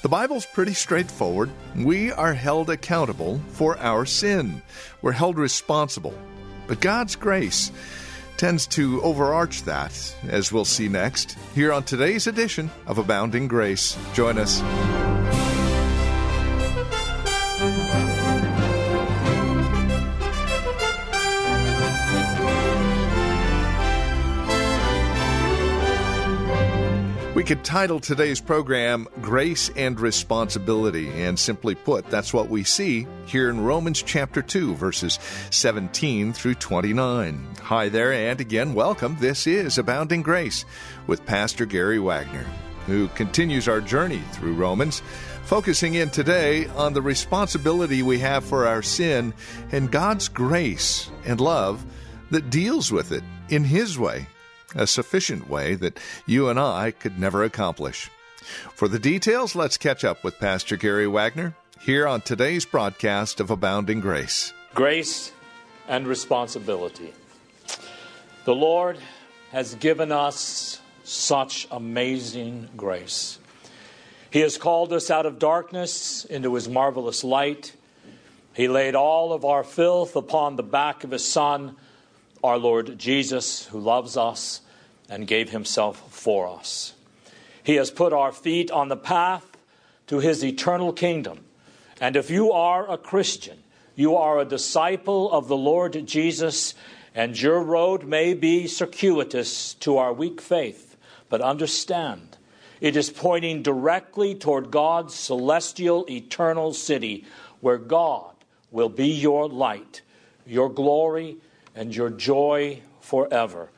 The Bible's pretty straightforward. We are held accountable for our sin. We're held responsible. But God's grace tends to overarch that, as we'll see next, here on today's edition of Abounding Grace. Join us. We could title today's program Grace and Responsibility, and simply put, that's what we see here in Romans chapter 2, verses 17 through 29. Hi there, and again, welcome. This is Abounding Grace with Pastor Gary Wagner, who continues our journey through Romans, focusing in today on the responsibility we have for our sin and God's grace and love that deals with it in His way a sufficient way that you and I could never accomplish. For the details, let's catch up with Pastor Gary Wagner here on today's broadcast of Abounding Grace. Grace and responsibility. The Lord has given us such amazing grace. He has called us out of darkness into His marvelous light. He laid all of our filth upon the back of His Son our Lord Jesus, who loves us and gave himself for us. He has put our feet on the path to his eternal kingdom. And if you are a Christian, you are a disciple of the Lord Jesus, and your road may be circuitous to our weak faith. But understand, it is pointing directly toward God's celestial, eternal city, where God will be your light, your glory, and your joy forever.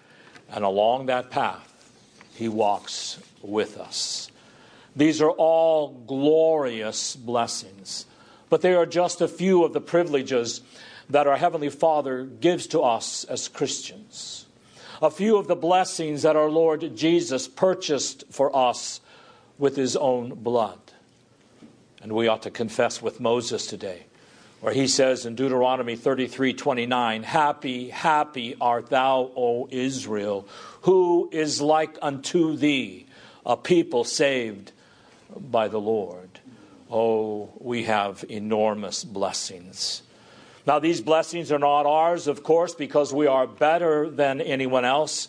And along that path, He walks with us. These are all glorious blessings, but they are just a few of the privileges that our Heavenly Father gives to us as Christians. A few of the blessings that our Lord Jesus purchased for us with His own blood. And we ought to confess with Moses today where he says in Deuteronomy 33 29, Happy, happy art thou, O Israel, who is like unto thee, a people saved by the Lord. Oh, we have enormous blessings. Now, these blessings are not ours, of course, because we are better than anyone else.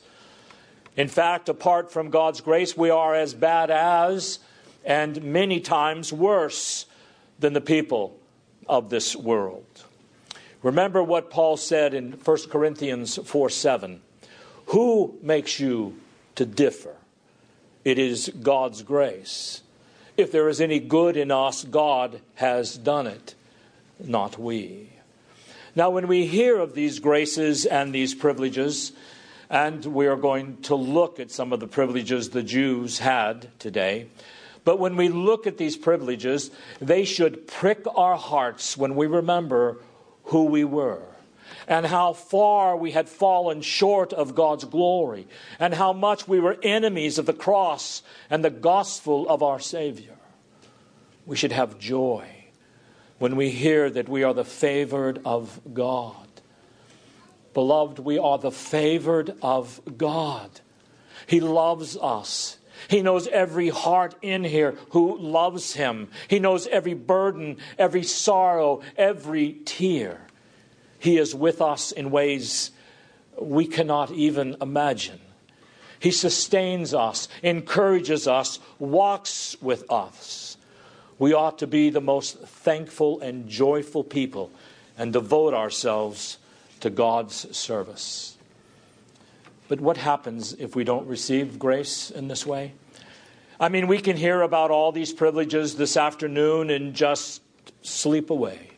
In fact, apart from God's grace, we are as bad as, and many times worse than the people of this world. Remember what Paul said in 1 Corinthians 4 7. Who makes you to differ? It is God's grace. If there is any good in us, God has done it, not we. Now, when we hear of these graces and these privileges, and we are going to look at some of the privileges the Jews had today, but when we look at these privileges, they should prick our hearts when we remember who we were and how far we had fallen short of God's glory and how much we were enemies of the cross and the gospel of our Savior. We should have joy when we hear that we are the favored of God. Beloved, we are the favored of God. He loves us. He knows every heart in here who loves him. He knows every burden, every sorrow, every tear. He is with us in ways we cannot even imagine. He sustains us, encourages us, walks with us. We ought to be the most thankful and joyful people and devote ourselves to God's service. But what happens if we don't receive grace in this way? I mean, we can hear about all these privileges this afternoon and just sleep away.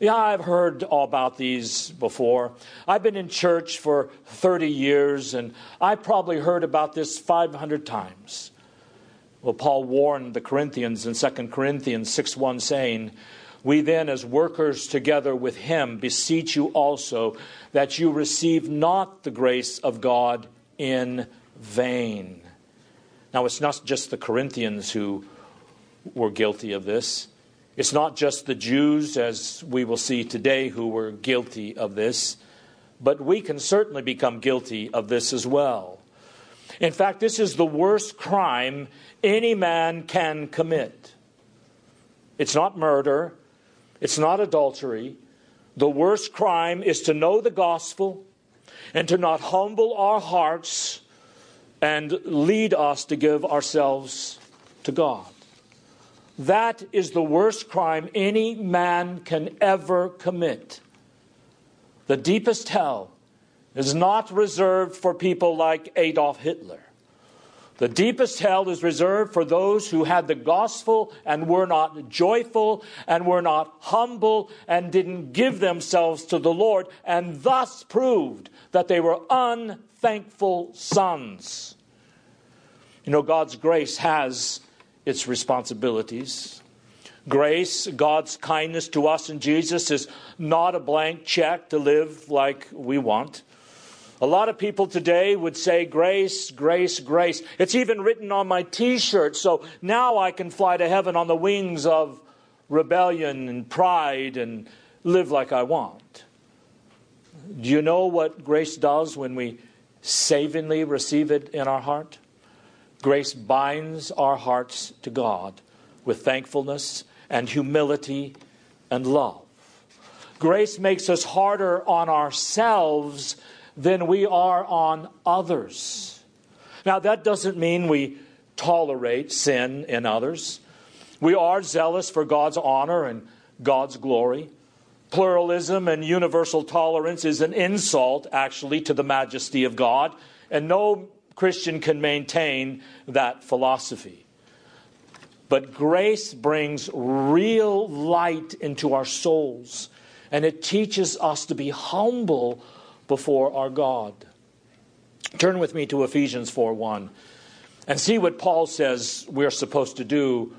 Yeah, I've heard all about these before. I've been in church for 30 years and I probably heard about this 500 times. Well, Paul warned the Corinthians in 2 Corinthians 6 1, saying, We then, as workers together with him, beseech you also that you receive not the grace of God in vain. Now, it's not just the Corinthians who were guilty of this. It's not just the Jews, as we will see today, who were guilty of this, but we can certainly become guilty of this as well. In fact, this is the worst crime any man can commit. It's not murder, it's not adultery. The worst crime is to know the gospel and to not humble our hearts and lead us to give ourselves to God. That is the worst crime any man can ever commit. The deepest hell is not reserved for people like Adolf Hitler. The deepest hell is reserved for those who had the gospel and were not joyful and were not humble and didn't give themselves to the Lord and thus proved that they were unthankful sons. You know, God's grace has its responsibilities. Grace, God's kindness to us in Jesus, is not a blank check to live like we want. A lot of people today would say grace, grace, grace. It's even written on my t shirt, so now I can fly to heaven on the wings of rebellion and pride and live like I want. Do you know what grace does when we savingly receive it in our heart? Grace binds our hearts to God with thankfulness and humility and love. Grace makes us harder on ourselves than we are on others. Now, that doesn't mean we tolerate sin in others. We are zealous for God's honor and God's glory. Pluralism and universal tolerance is an insult, actually, to the majesty of God, and no Christian can maintain that philosophy. But grace brings real light into our souls, and it teaches us to be humble before our God. Turn with me to Ephesians 4 1 and see what Paul says we're supposed to do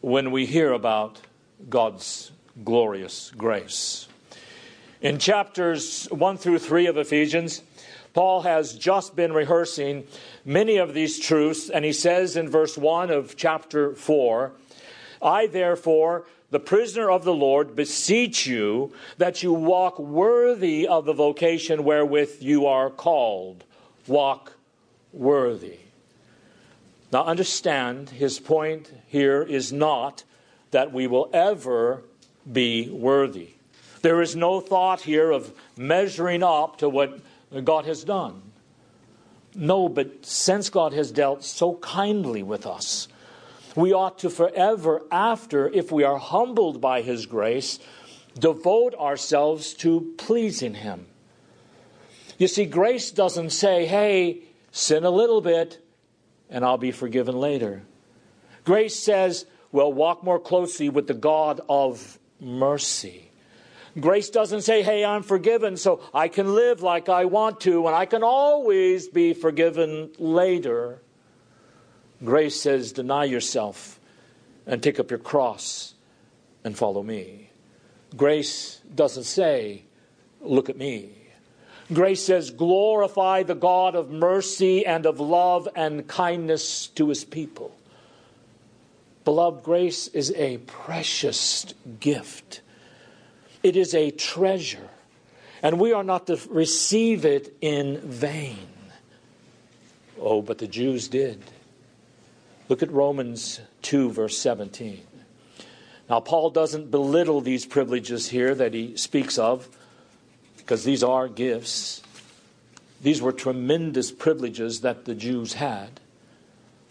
when we hear about God's glorious grace. In chapters 1 through 3 of Ephesians, Paul has just been rehearsing many of these truths, and he says in verse 1 of chapter 4 I therefore the prisoner of the Lord, beseech you that you walk worthy of the vocation wherewith you are called. Walk worthy. Now, understand, his point here is not that we will ever be worthy. There is no thought here of measuring up to what God has done. No, but since God has dealt so kindly with us, we ought to forever after, if we are humbled by His grace, devote ourselves to pleasing Him. You see, grace doesn't say, hey, sin a little bit and I'll be forgiven later. Grace says, well, walk more closely with the God of mercy. Grace doesn't say, hey, I'm forgiven, so I can live like I want to, and I can always be forgiven later. Grace says, deny yourself and take up your cross and follow me. Grace doesn't say, look at me. Grace says, glorify the God of mercy and of love and kindness to his people. Beloved, grace is a precious gift, it is a treasure, and we are not to receive it in vain. Oh, but the Jews did. Look at Romans 2, verse 17. Now, Paul doesn't belittle these privileges here that he speaks of, because these are gifts. These were tremendous privileges that the Jews had,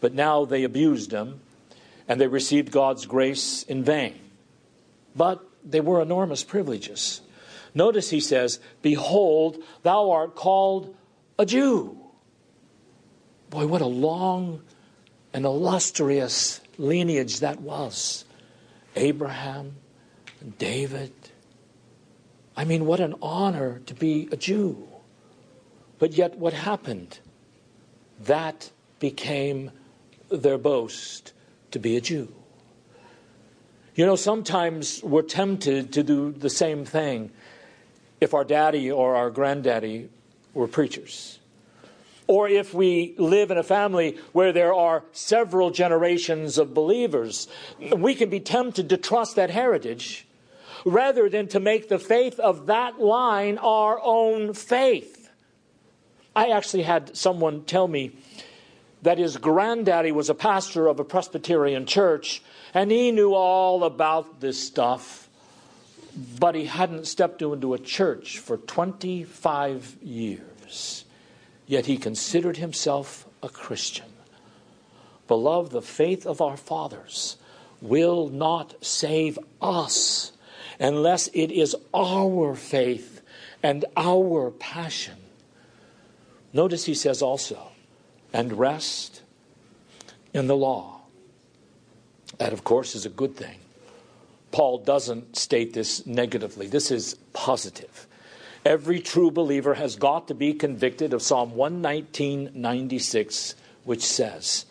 but now they abused them and they received God's grace in vain. But they were enormous privileges. Notice he says, Behold, thou art called a Jew. Boy, what a long an illustrious lineage that was. Abraham, David. I mean, what an honor to be a Jew. But yet, what happened? That became their boast to be a Jew. You know, sometimes we're tempted to do the same thing if our daddy or our granddaddy were preachers. Or if we live in a family where there are several generations of believers, we can be tempted to trust that heritage rather than to make the faith of that line our own faith. I actually had someone tell me that his granddaddy was a pastor of a Presbyterian church and he knew all about this stuff but he hadn't stepped into a church for 25 years. Yet he considered himself a Christian. Beloved, the faith of our fathers will not save us unless it is our faith and our passion. Notice he says also, and rest in the law. That, of course, is a good thing. Paul doesn't state this negatively. This is positive. Every true believer has got to be convicted of Psalm 119.96, which says,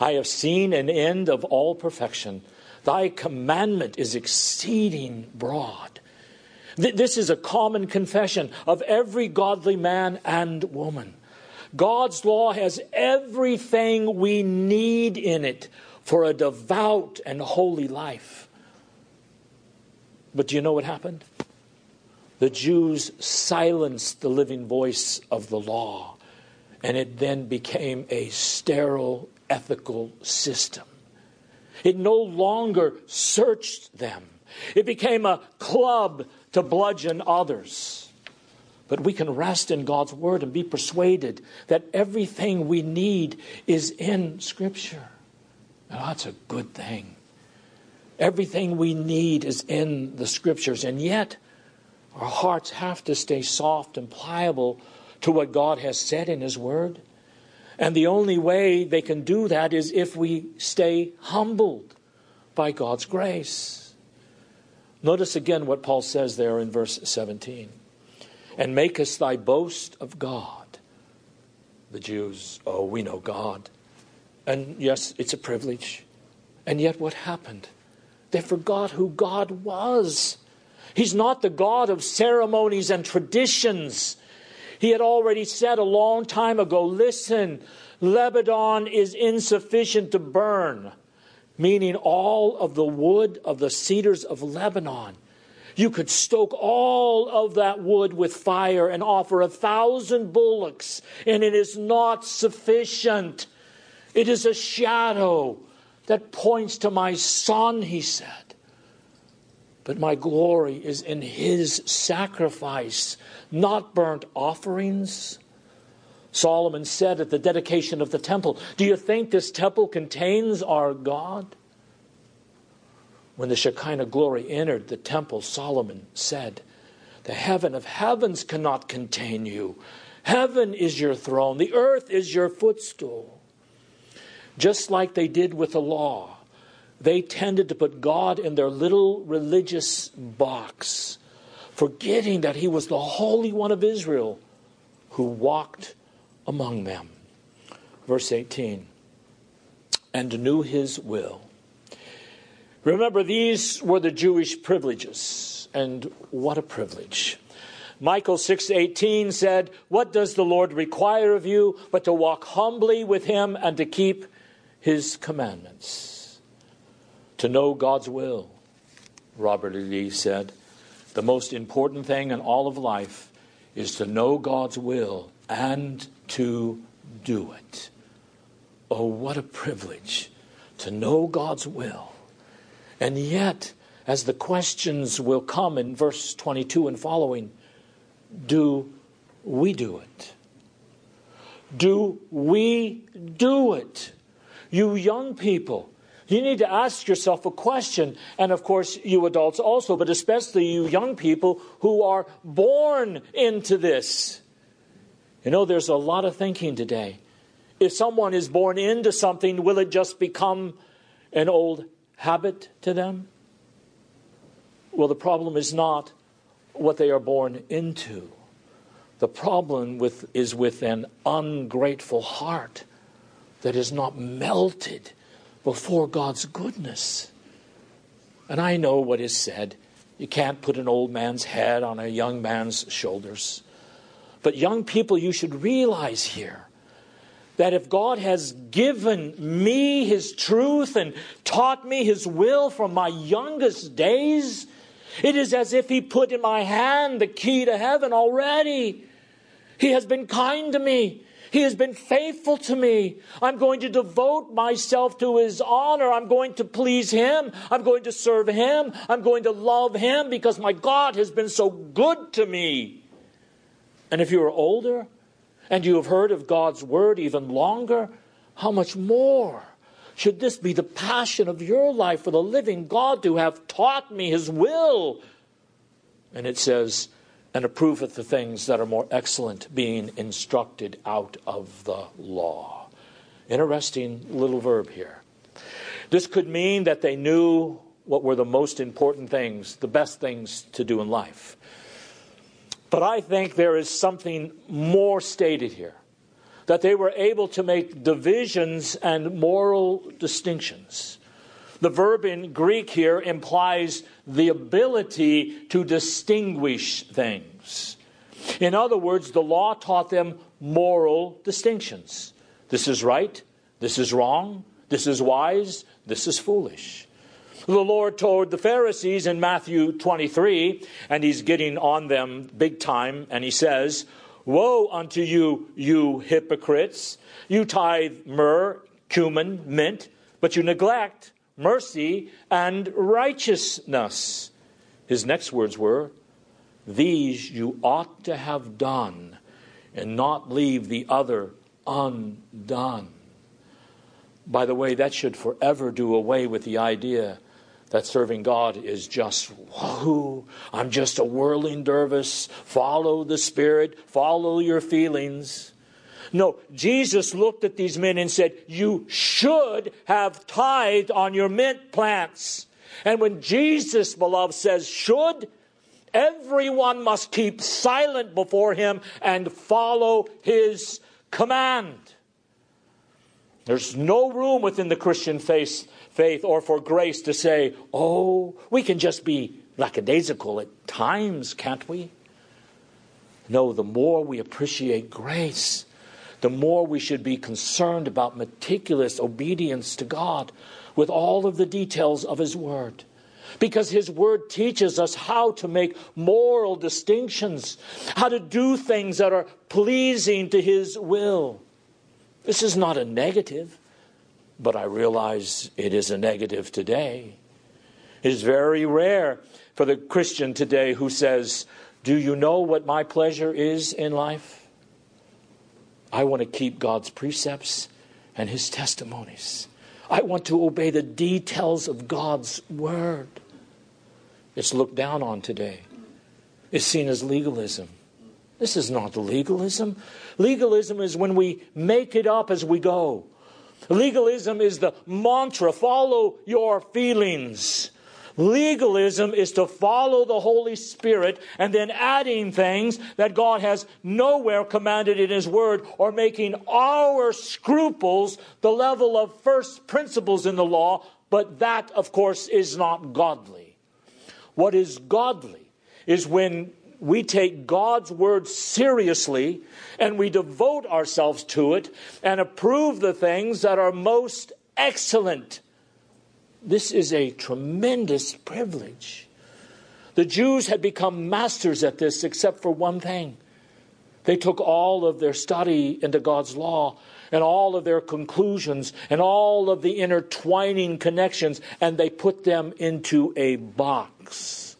I have seen an end of all perfection. Thy commandment is exceeding broad. This is a common confession of every godly man and woman. God's law has everything we need in it for a devout and holy life. But do you know what happened? The Jews silenced the living voice of the law, and it then became a sterile ethical system. It no longer searched them, it became a club to bludgeon others. But we can rest in God's Word and be persuaded that everything we need is in Scripture. Now, that's a good thing. Everything we need is in the scriptures, and yet our hearts have to stay soft and pliable to what God has said in His Word. And the only way they can do that is if we stay humbled by God's grace. Notice again what Paul says there in verse 17 and makest thy boast of God. The Jews, oh, we know God. And yes, it's a privilege. And yet, what happened? They forgot who God was. He's not the God of ceremonies and traditions. He had already said a long time ago listen, Lebanon is insufficient to burn, meaning all of the wood of the cedars of Lebanon. You could stoke all of that wood with fire and offer a thousand bullocks, and it is not sufficient. It is a shadow that points to my Son, he said. But my glory is in his sacrifice, not burnt offerings. Solomon said at the dedication of the temple, Do you think this temple contains our God? When the Shekinah glory entered the temple, Solomon said, The heaven of heavens cannot contain you. Heaven is your throne, the earth is your footstool just like they did with the law. They tended to put God in their little religious box, forgetting that He was the Holy One of Israel who walked among them. Verse 18 and knew His will. Remember, these were the Jewish privileges, and what a privilege. Micah 6:18 said, "What does the Lord require of you but to walk humbly with him and to keep his commandments, to know God's will. Robert E. Lee said, The most important thing in all of life is to know God's will and to do it. Oh, what a privilege to know God's will. And yet, as the questions will come in verse 22 and following, do we do it? Do we do it? You young people, you need to ask yourself a question, and of course, you adults also, but especially you young people who are born into this. You know, there's a lot of thinking today. If someone is born into something, will it just become an old habit to them? Well, the problem is not what they are born into. The problem with, is with an ungrateful heart that is not melted before God's goodness. And I know what is said. You can't put an old man's head on a young man's shoulders. But, young people, you should realize here that if God has given me His truth and taught me His will from my youngest days, it is as if He put in my hand the key to heaven already. He has been kind to me. He has been faithful to me. I'm going to devote myself to His honor. I'm going to please Him. I'm going to serve Him. I'm going to love Him because my God has been so good to me. And if you are older and you have heard of God's Word even longer, how much more should this be the passion of your life for the living God to have taught me His will? And it says, and approveth the things that are more excellent, being instructed out of the law. Interesting little verb here. This could mean that they knew what were the most important things, the best things to do in life. But I think there is something more stated here that they were able to make divisions and moral distinctions. The verb in Greek here implies the ability to distinguish things. In other words, the law taught them moral distinctions. This is right, this is wrong, this is wise, this is foolish. The Lord told the Pharisees in Matthew 23, and he's getting on them big time, and he says, Woe unto you, you hypocrites! You tithe myrrh, cumin, mint, but you neglect mercy, and righteousness. His next words were, These you ought to have done, and not leave the other undone. By the way, that should forever do away with the idea that serving God is just, whoo, I'm just a whirling dervish. Follow the Spirit, follow your feelings. No, Jesus looked at these men and said, You should have tithed on your mint plants. And when Jesus, beloved, says should, everyone must keep silent before him and follow his command. There's no room within the Christian faith, faith or for grace to say, oh, we can just be lackadaisical at times, can't we? No, the more we appreciate grace, the more we should be concerned about meticulous obedience to God with all of the details of His Word. Because His Word teaches us how to make moral distinctions, how to do things that are pleasing to His will. This is not a negative, but I realize it is a negative today. It is very rare for the Christian today who says, Do you know what my pleasure is in life? I want to keep God's precepts and His testimonies. I want to obey the details of God's word. It's looked down on today. It's seen as legalism. This is not legalism. Legalism is when we make it up as we go. Legalism is the mantra follow your feelings. Legalism is to follow the Holy Spirit and then adding things that God has nowhere commanded in His Word or making our scruples the level of first principles in the law, but that, of course, is not godly. What is godly is when we take God's Word seriously and we devote ourselves to it and approve the things that are most excellent this is a tremendous privilege. The Jews had become masters at this, except for one thing. They took all of their study into God's law and all of their conclusions and all of the intertwining connections, and they put them into a box.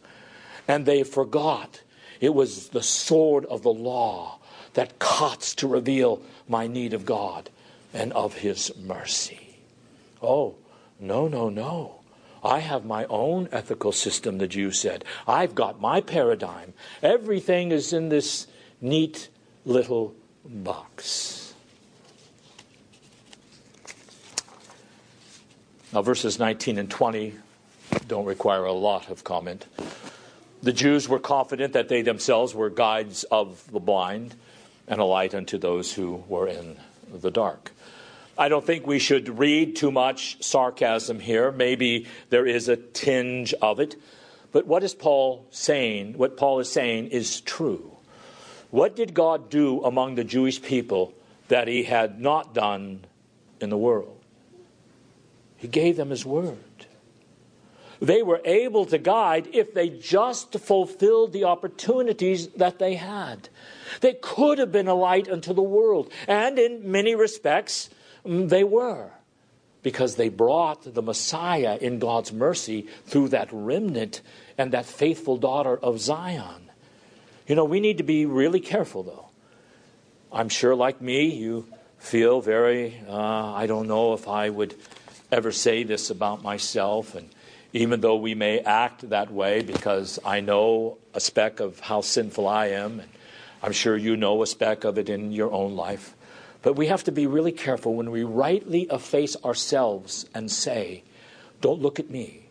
And they forgot it was the sword of the law that cuts to reveal my need of God and of His mercy. Oh, no, no, no. I have my own ethical system, the Jew said. I've got my paradigm. Everything is in this neat little box. Now, verses 19 and 20 don't require a lot of comment. The Jews were confident that they themselves were guides of the blind and a light unto those who were in the dark. I don't think we should read too much sarcasm here. Maybe there is a tinge of it. But what is Paul saying? What Paul is saying is true. What did God do among the Jewish people that he had not done in the world? He gave them his word. They were able to guide if they just fulfilled the opportunities that they had. They could have been a light unto the world. And in many respects, they were. Because they brought the Messiah in God's mercy through that remnant and that faithful daughter of Zion. You know, we need to be really careful, though. I'm sure, like me, you feel very, uh, I don't know if I would ever say this about myself. And even though we may act that way because I know a speck of how sinful I am, and I'm sure you know a speck of it in your own life. But we have to be really careful when we rightly efface ourselves and say, Don't look at me,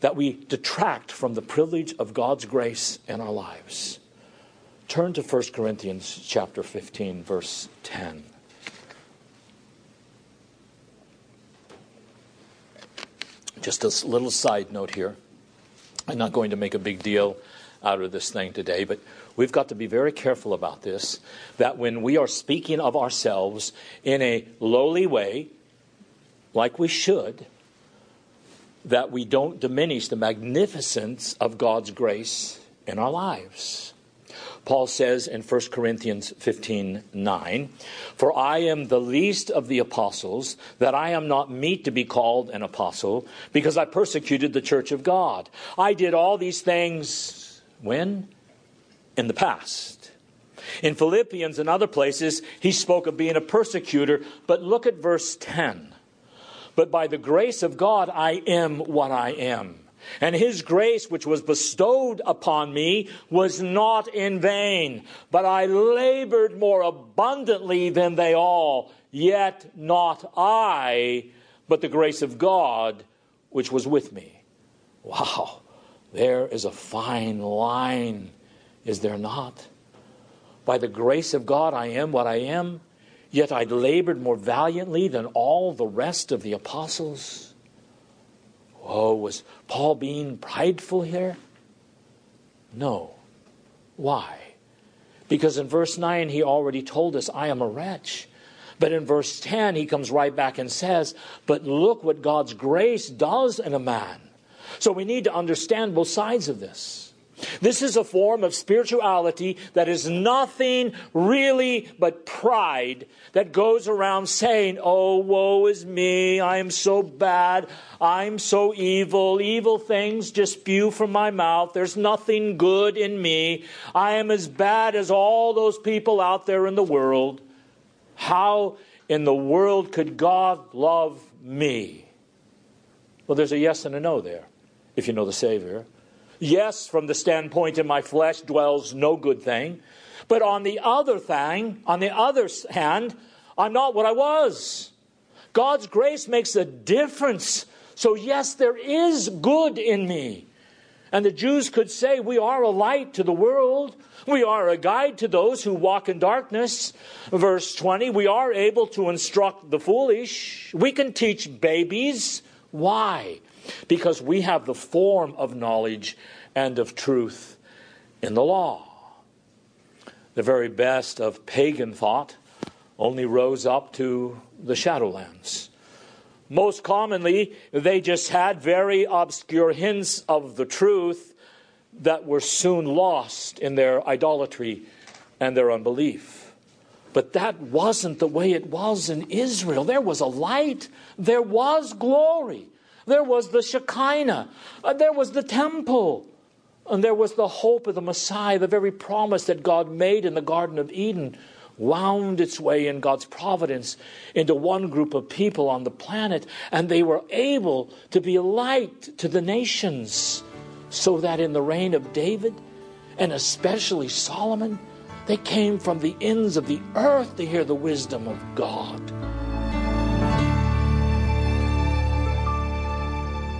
that we detract from the privilege of God's grace in our lives. Turn to 1 Corinthians chapter 15 verse 10. Just a little side note here. I'm not going to make a big deal out of this thing today, but we've got to be very careful about this that when we are speaking of ourselves in a lowly way, like we should, that we don't diminish the magnificence of God's grace in our lives. Paul says in 1 Corinthians 15 9, For I am the least of the apostles, that I am not meet to be called an apostle, because I persecuted the church of God. I did all these things when? In the past. In Philippians and other places, he spoke of being a persecutor, but look at verse 10. But by the grace of God, I am what I am. And his grace, which was bestowed upon me, was not in vain, but I labored more abundantly than they all. Yet not I, but the grace of God, which was with me. Wow, there is a fine line, is there not? By the grace of God, I am what I am, yet I labored more valiantly than all the rest of the apostles. Oh, was Paul being prideful here? No. Why? Because in verse 9, he already told us, I am a wretch. But in verse 10, he comes right back and says, But look what God's grace does in a man. So we need to understand both sides of this. This is a form of spirituality that is nothing really but pride that goes around saying, Oh, woe is me. I am so bad. I'm so evil. Evil things just spew from my mouth. There's nothing good in me. I am as bad as all those people out there in the world. How in the world could God love me? Well, there's a yes and a no there, if you know the Savior. Yes, from the standpoint in my flesh dwells no good thing. But on the other thing, on the other hand, I'm not what I was. God's grace makes a difference. So, yes, there is good in me. And the Jews could say, We are a light to the world. We are a guide to those who walk in darkness. Verse 20, we are able to instruct the foolish. We can teach babies. Why? Because we have the form of knowledge and of truth in the law. The very best of pagan thought only rose up to the Shadowlands. Most commonly, they just had very obscure hints of the truth that were soon lost in their idolatry and their unbelief. But that wasn't the way it was in Israel. There was a light, there was glory. There was the Shekinah. Uh, there was the temple. And there was the hope of the Messiah, the very promise that God made in the Garden of Eden, wound its way in God's providence into one group of people on the planet. And they were able to be a light to the nations, so that in the reign of David, and especially Solomon, they came from the ends of the earth to hear the wisdom of God.